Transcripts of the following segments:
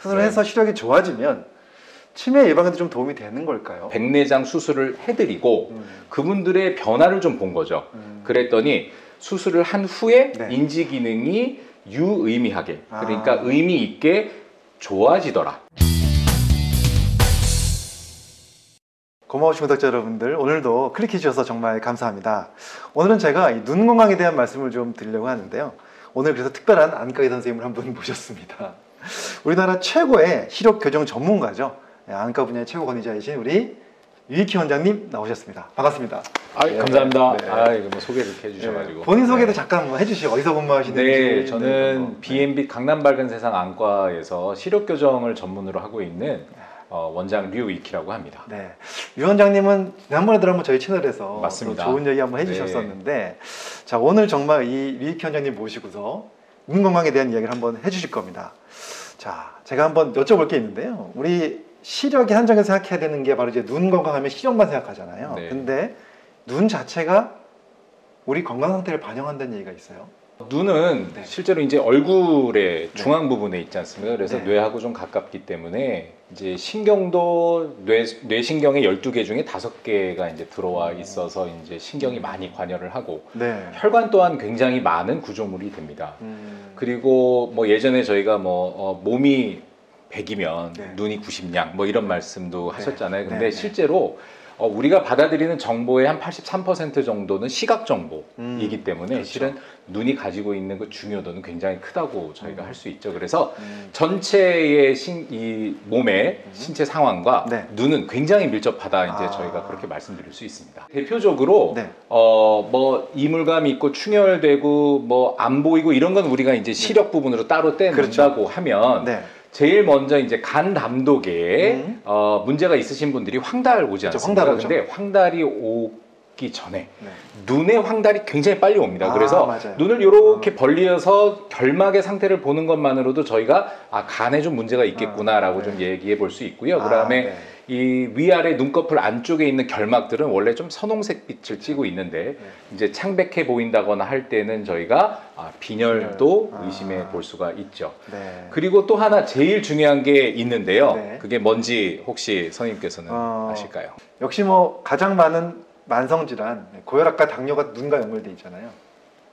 수술을 해서 시력이 좋아지면 치매 예방에도 좀 도움이 되는 걸까요? 백내장 수술을 해드리고 음, 그분들의 변화를 좀 본 거죠. 음. 그랬더니 수술을 한 후에 네. 인지 기능이 유의미하게 아. 그러니까 의미 있게 좋아지더라. 고마우신 구독자 여러분들 오늘도 클릭해 주셔서 정말 감사합니다. 오늘은 제가 이눈 건강에 대한 말씀을 좀 드리려고 하는데요. 오늘 그래서 특별한 안과 의사 선생님을 한 분 모셨습니다. 우리나라 최고의 시력 교정 전문가죠. 네, 안과 분야의 최고 권위자이신 우리 유익희 원장님 나오셨습니다. 반갑습니다. 아, 네. 감사합니다. 네. 아, 이거 뭐 소개를 이렇게 해주셔가지고. 네, 본인 소개도 네. 잠깐 한번 해주시죠. 어디서 근무하시는지. 네, 저는 거. B&B 강남 밝은 세상 안과에서 시력 교정을 전문으로 하고 있는 어, 원장 류이키라고 합니다. 네. 유 원장님은 지난번에도 한번 저희 채널에서 맞습니다. 또 좋은 얘기 한번 해주셨었는데 자 오늘 정말 이 류익희 원장님 모시고서 눈 건강에 대한 이야기를 한번 해주실 겁니다. 자 제가 한번 여쭤볼 게 있는데요. 우리 시력의 한정에서 생각해야 되는 게 바로 이제 눈 건강하면 시력만 생각하잖아요. 네. 근데 눈 자체가 우리 건강 상태를 반영한다는 얘기가 있어요. 눈은 네. 실제로 이제 얼굴의 중앙 부분에 있지 않습니까? 그래서 네. 뇌하고 좀 가깝기 때문에 이제 신경도 뇌, 뇌신경의 12개 중에 5개가 이제 들어와 있어서 이제 신경이 많이 관여를 하고 네. 혈관 또한 굉장히 많은 구조물이 됩니다. 음, 그리고 뭐 예전에 저희가 뭐 어, 몸이 100이면 네. 눈이 90냥 뭐 이런 말씀도 하셨잖아요. 근데 네, 네. 실제로 어, 우리가 받아들이는 정보의 한 83% 정도는 시각 정보이기 음, 때문에 그렇죠. 실은 눈이 가지고 있는 그 중요도는 굉장히 크다고 저희가 음. 할수 있죠. 그래서 음, 전체의 신, 이 몸의 음. 신체 상황과 네. 눈은 굉장히 밀접하다 이제 아. 저희가 그렇게 말씀드릴 수 있습니다. 대표적으로 네. 어뭐 이물감이 있고 충혈되고 뭐 안 보이고 이런 건 우리가 이제 시력 부분으로 따로 떼놓는다고 하면 네. 제일 먼저 이제 간 담독에 음. 어 문제가 있으신 분들이 황달 오지 않습니까? 황달. 근데 황달이 오기 전에 네. 눈에 황달이 굉장히 빨리 옵니다. 아, 그래서 맞아요. 눈을 이렇게 벌리어서 결막의 상태를 보는 것만으로도 저희가 아 간에 좀 문제가 있겠구나라고 아, 좀 네. 얘기해 볼 수 있고요. 아, 그다음에 네. 이 위아래 눈꺼풀 안쪽에 있는 결막들은 원래 좀 선홍색 빛을 띠고 있는데 네. 이제 창백해 보인다거나 할 때는 저희가 아, 빈혈도 빈혈. 아. 의심해 볼 수가 있죠. 네. 그리고 또 하나 제일 중요한 게 있는데요. 네. 그게 뭔지 혹시 선생님께서는 어. 아실까요? 역시 뭐 가장 많은 만성 질환 고혈압과 당뇨가 눈과 연결돼 있잖아요.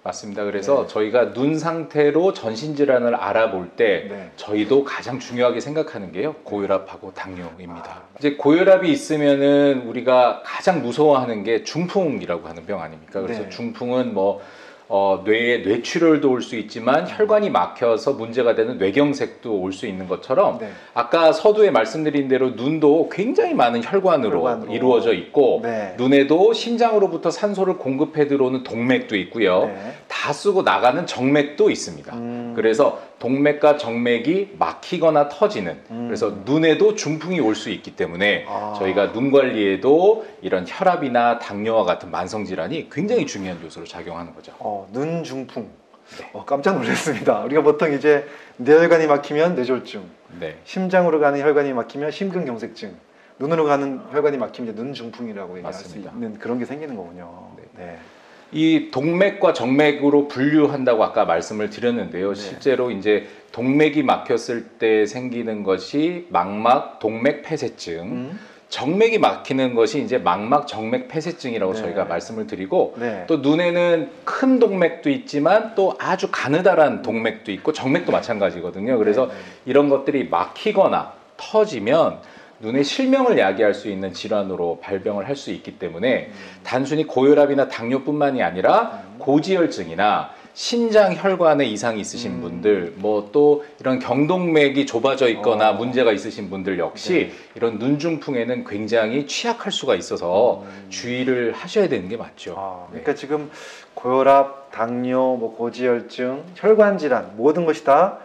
맞습니다. 그래서 네. 저희가 눈 상태로 전신 질환을 알아볼 때 네. 저희도 가장 중요하게 생각하는 게요 고혈압하고 당뇨입니다. 아. 이제 고혈압이 있으면은 우리가 가장 무서워하는 게 중풍이라고 하는 병 아닙니까? 그래서 네. 중풍은 뭐 어, 뇌에 뇌출혈도 올 수 있지만 혈관이 막혀서 문제가 되는 뇌경색도 올 수 있는 것처럼 네. 아까 서두에 말씀드린 대로 눈도 굉장히 많은 혈관으로, 혈관으로. 이루어져 있고 네. 눈에도 심장으로부터 산소를 공급해 들어오는 동맥도 있고요. 네. 다 쓰고 나가는 정맥도 있습니다. 음. 그래서 동맥과 정맥이 막히거나 터지는 음. 그래서 눈에도 중풍이 올 수 있기 때문에 아. 저희가 눈 관리에도 이런 혈압이나 당뇨와 같은 만성 질환이 굉장히 중요한 요소로 작용하는 거죠. 어, 눈 중풍. 네. 어, 깜짝 놀랐습니다. 우리가 보통 이제 뇌혈관이 막히면 뇌졸중, 네. 심장으로 가는 혈관이 막히면 심근경색증, 눈으로 가는 혈관이 막히면 눈 중풍이라고 얘기할 수 맞습니다. 있는 그런 게 생기는 거군요. 네. 네. 이 동맥과 정맥으로 분류한다고 아까 말씀을 드렸는데요. 네. 실제로 이제 동맥이 막혔을 때 생기는 것이 망막 동맥 폐쇄증, 음. 정맥이 막히는 것이 이제 망막 정맥 폐쇄증이라고 네. 저희가 말씀을 드리고 네. 또 눈에는 큰 동맥도 있지만 또 아주 가느다란 동맥도 있고 정맥도 마찬가지거든요. 그래서 네, 네. 이런 것들이 막히거나 터지면 눈의 실명을 야기할 수 있는 질환으로 발병을 할 수 있기 때문에 단순히 고혈압이나 당뇨뿐만이 아니라 음. 고지혈증이나 신장 혈관에 이상이 있으신 음. 분들, 뭐 또 이런 경동맥이 좁아져 있거나 어. 문제가 있으신 분들 역시 네. 이런 눈중풍에는 굉장히 취약할 수가 있어서 음. 주의를 하셔야 되는 게 맞죠. 아, 네. 그러니까 지금 고혈압, 당뇨, 뭐 고지혈증, 혈관 질환 모든 것이 다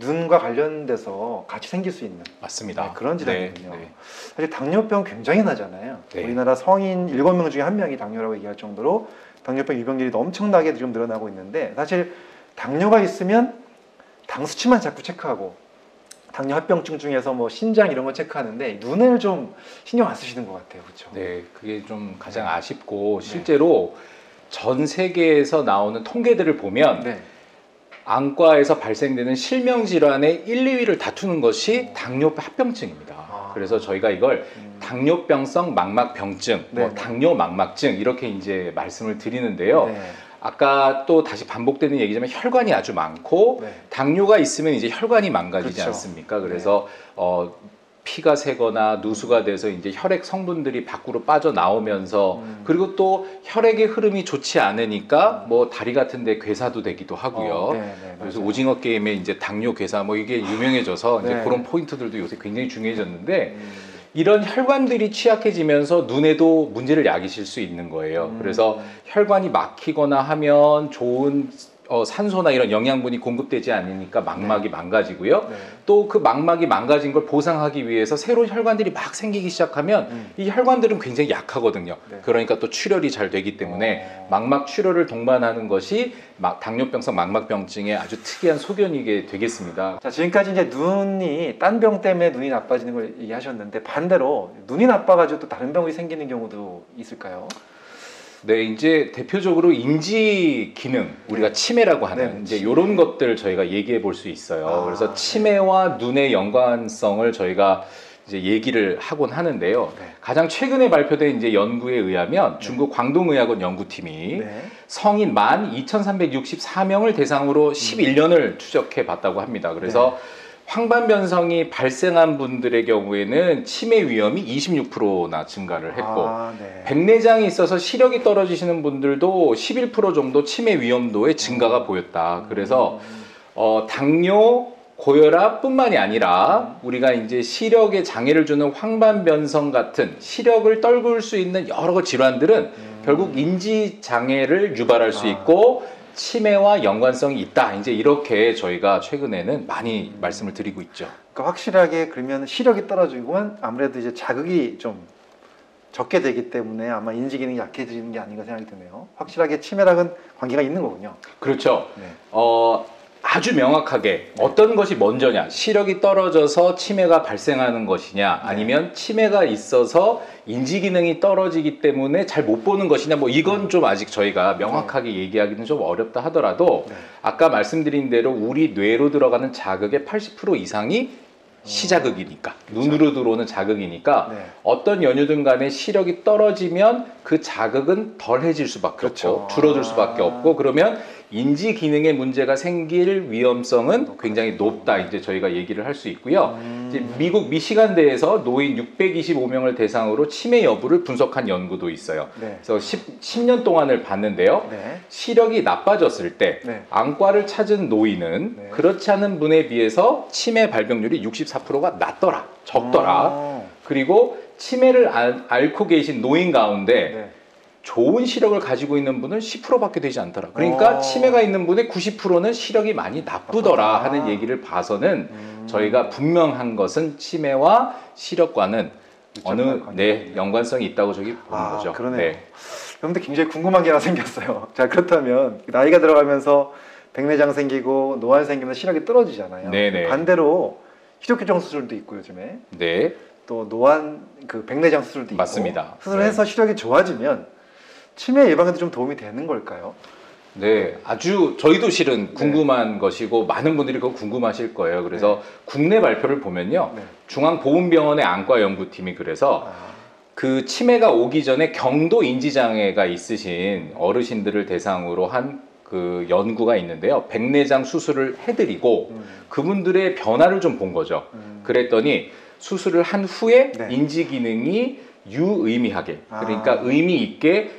눈과 관련돼서 같이 생길 수 있는 맞습니다. 네, 그런 질환이군요. 네, 네. 사실 당뇨병 굉장히 나잖아요. 네. 우리나라 성인 7명 중에 한 명이 당뇨라고 얘기할 정도로 당뇨병 유병률이 엄청나게 지금 늘어나고 있는데 사실 당뇨가 있으면 당 수치만 자꾸 체크하고 당뇨 합병증 중에서 뭐 신장 이런 거 체크하는데 눈을 좀 신경 안 쓰시는 것 같아요, 그렇죠? 네, 그게 좀 가장 네. 아쉽고 실제로 전 세계에서 나오는 통계들을 보면 네. 안과에서 발생되는 실명 질환의 1, 2위를 다투는 것이 당뇨 합병증입니다. 아. 그래서 저희가 이걸 음. 당뇨병성 막막병증, 네. 뭐 당뇨 막막증 이렇게 이제 말씀을 드리는데요. 네. 아까 또 다시 반복되는 얘기지만 혈관이 아주 많고 네. 당뇨가 있으면 이제 혈관이 망가지지 그렇죠. 않습니까? 그래서 어, 피가 새거나 누수가 돼서 이제 혈액 성분들이 밖으로 빠져 나오면서 음. 그리고 또 혈액의 흐름이 좋지 않으니까 뭐 다리 같은 데 괴사도 되기도 하고요. 어, 네, 네, 그래서. 오징어 게임에 이제 당뇨 괴사 뭐 이게 유명해져서 이제 네. 그런 포인트들도 요새 굉장히 중요해졌는데 음. 이런 혈관들이 취약해지면서 눈에도 문제를 야기실 수 있는 거예요. 음. 그래서 혈관이 막히거나 하면 좋은 어, 산소나 이런 영양분이 공급되지 않으니까 망막이 망가지고요. 네. 또그 망막이 망가진 걸 보상하기 위해서 새로운 혈관들이 막 생기기 시작하면 음. 이 혈관들은 굉장히 약하거든요. 네. 그러니까 또 출혈이 잘 되기 때문에 어. 망막 출혈을 동반하는 것이 막 당뇨병성 망막병증의 아주 특이한 소견이게 되겠습니다. 자 지금까지 이제 눈이 딴 병 때문에 눈이 나빠지는 걸 얘기하셨는데 반대로 눈이 나빠가지고 또 다른 병이 생기는 경우도 있을까요? 네, 이제 대표적으로 인지 기능, 우리가 네. 치매라고 하는 네, 이제. 이런 것들 저희가 얘기해 볼 수 있어요. 아, 그래서 치매와 눈의 연관성을 저희가 이제 얘기를 하곤 하는데요. 네. 가장 최근에 발표된 이제 연구에 의하면 중국 광동의학원 연구팀이 네. 성인 만 2,364명을 대상으로 11년을 추적해 봤다고 합니다. 그래서 황반변성이 발생한 분들의 경우에는 치매 위험이 26%나 증가를 했고 아, 네. 백내장이 있어서 시력이 떨어지시는 분들도 11% 정도 치매 위험도의 증가가 보였다. 그래서 음. 어, 당뇨, 고혈압뿐만이 아니라 우리가 이제 시력에 장애를 주는 황반변성 같은 시력을 떨굴 수 있는 여러 질환들은 음. 결국 인지 장애를 유발할 수 아. 있고 치매와 연관성이 있다. 이제 이렇게 저희가 최근에는 많이 말씀을 드리고 있죠. 그러니까 확실하게 그러면 시력이 떨어지고는 아무래도 이제 자극이 좀 적게 되기 때문에 아마 인지 기능이 약해지는 게 아닌가 생각이 드네요. 확실하게 치매랑은 관계가 있는 거군요. 그렇죠. 네. 어, 아주 명확하게 어떤 것이 먼저냐 시력이 떨어져서 치매가 발생하는 것이냐 아니면 치매가 있어서 인지 기능이 떨어지기 때문에 잘 못 보는 것이냐 뭐 이건 좀 아직 저희가 명확하게 얘기하기는 좀 어렵다 하더라도 네. 아까 말씀드린 대로 우리 뇌로 들어가는 자극의 80% 이상이 시자극이니까 눈으로 들어오는 자극이니까 네. 어떤 연유든 간에 시력이 떨어지면 그 자극은 덜해질 수밖에 그렇죠. 없고 줄어들 수밖에 아. 없고 그러면 인지 기능에 문제가 생길 위험성은 굉장히 높다 이제 저희가 얘기를 할 수 있고요. 음. 미국 미시간대에서 노인 625명을 대상으로 치매 여부를 분석한 연구도 있어요. 네. 그래서 10, 10년 동안을 봤는데요. 네. 시력이 나빠졌을 때 네. 안과를 찾은 노인은 네. 그렇지 않은 분에 비해서 치매 발병률이 64%가 낮더라, 적더라. 어. 그리고 치매를 알, 앓고 계신 노인 가운데 네. 좋은 시력을 가지고 있는 분은 10%밖에 되지 않더라. 그러니까 어. 치매가 있는 분의 90%는 시력이 많이 나쁘더라 아. 하는 얘기를 봐서는 음. 저희가 분명한 것은 치매와 시력과는 어느 네. 연관성이 있다고 저기 보는 아, 거죠. 그러네요. 네. 그런데 굉장히 궁금한 게 하나 생겼어요. 자 그렇다면 나이가 들어가면서 백내장 생기고 노안 생기면 시력이 떨어지잖아요. 네네. 반대로 시력교정 수술도 있고 요즘에 네. 또 노안 그 백내장 수술도 있고 맞습니다. 수술해서 시력이 좋아지면 치매 예방에도 좀 도움이 되는 걸까요? 네, 아주 저희도 실은 궁금한 것이고 많은 분들이 그거 궁금하실 거예요. 그래서 국내 발표를 보면요, 네. 중앙보훈병원의 안과 연구팀이 그래서 아, 그 치매가 오기 전에 경도 인지 장애가 있으신 어르신들을 대상으로 한 그 연구가 있는데요. 백내장 수술을 해드리고 음, 그분들의 변화를 좀 본 거죠. 음. 그랬더니 수술을 한 후에 네. 인지 기능이 유의미하게 아. 그러니까 의미 있게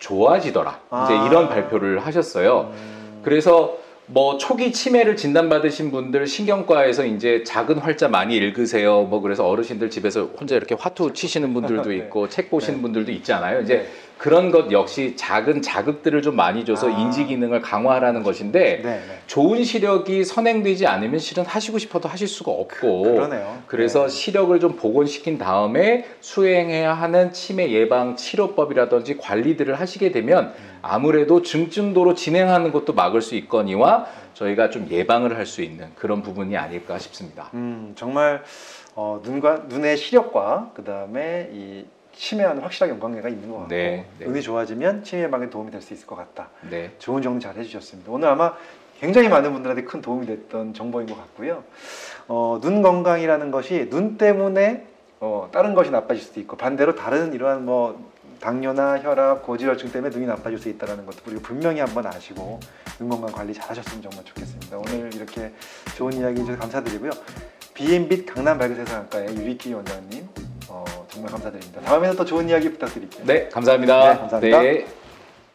좋아지더라. 이제 아. 이런 발표를 하셨어요. 음. 그래서 뭐 초기 치매를 진단받으신 분들 신경과에서 이제 작은 활자 많이 읽으세요. 뭐 그래서 어르신들 집에서 혼자 이렇게 화투 치시는 분들도 네. 있고 책 보시는 네. 분들도 있잖아요. 이제 네. 그런 것 역시 작은 자극들을 좀 많이 줘서 아. 인지 기능을 강화하라는 것인데 네, 네. 좋은 시력이 선행되지 않으면 실은 하시고 싶어도 하실 수가 없고 그 러네요. 그래서 네. 시력을 좀 복원시킨 다음에 수행해야 하는 치매 예방 치료법이라든지 관리들을 하시게 되면 음. 아무래도 증증도로 진행하는 것도 막을 수 있거니와 저희가 좀 예방을 할 수 있는 그런 부분이 아닐까 싶습니다. 음, 정말 어, 눈과 눈의 시력과 그 다음에 이 치매와는 확실하게 연관계가 있는 것 같고 네, 네. 눈이 좋아지면 치매 예방에 도움이 될 수 있을 것 같다. 네. 좋은 정리 잘 해주셨습니다. 오늘 아마 굉장히 많은 분들한테 큰 도움이 됐던 정보인 것 같고요. 어, 눈 건강이라는 것이 눈 때문에 어, 다른 것이 나빠질 수도 있고 반대로 다른 이러한 뭐 당뇨나 혈압, 고지혈증 때문에 눈이 나빠질 수 있다는 것도 우리가 분명히 한번 아시고 눈 건강 관리 잘 하셨으면 정말 좋겠습니다. 오늘 이렇게 좋은 이야기 해주셔서 감사드리고요. 비앤빛 강남 발그세상학과의 유리키 원장님 어, 정말 감사드립니다. 다음에는 또 좋은 이야기 부탁드릴게요. 네, 감사합니다. 네, 감사합니다. 네.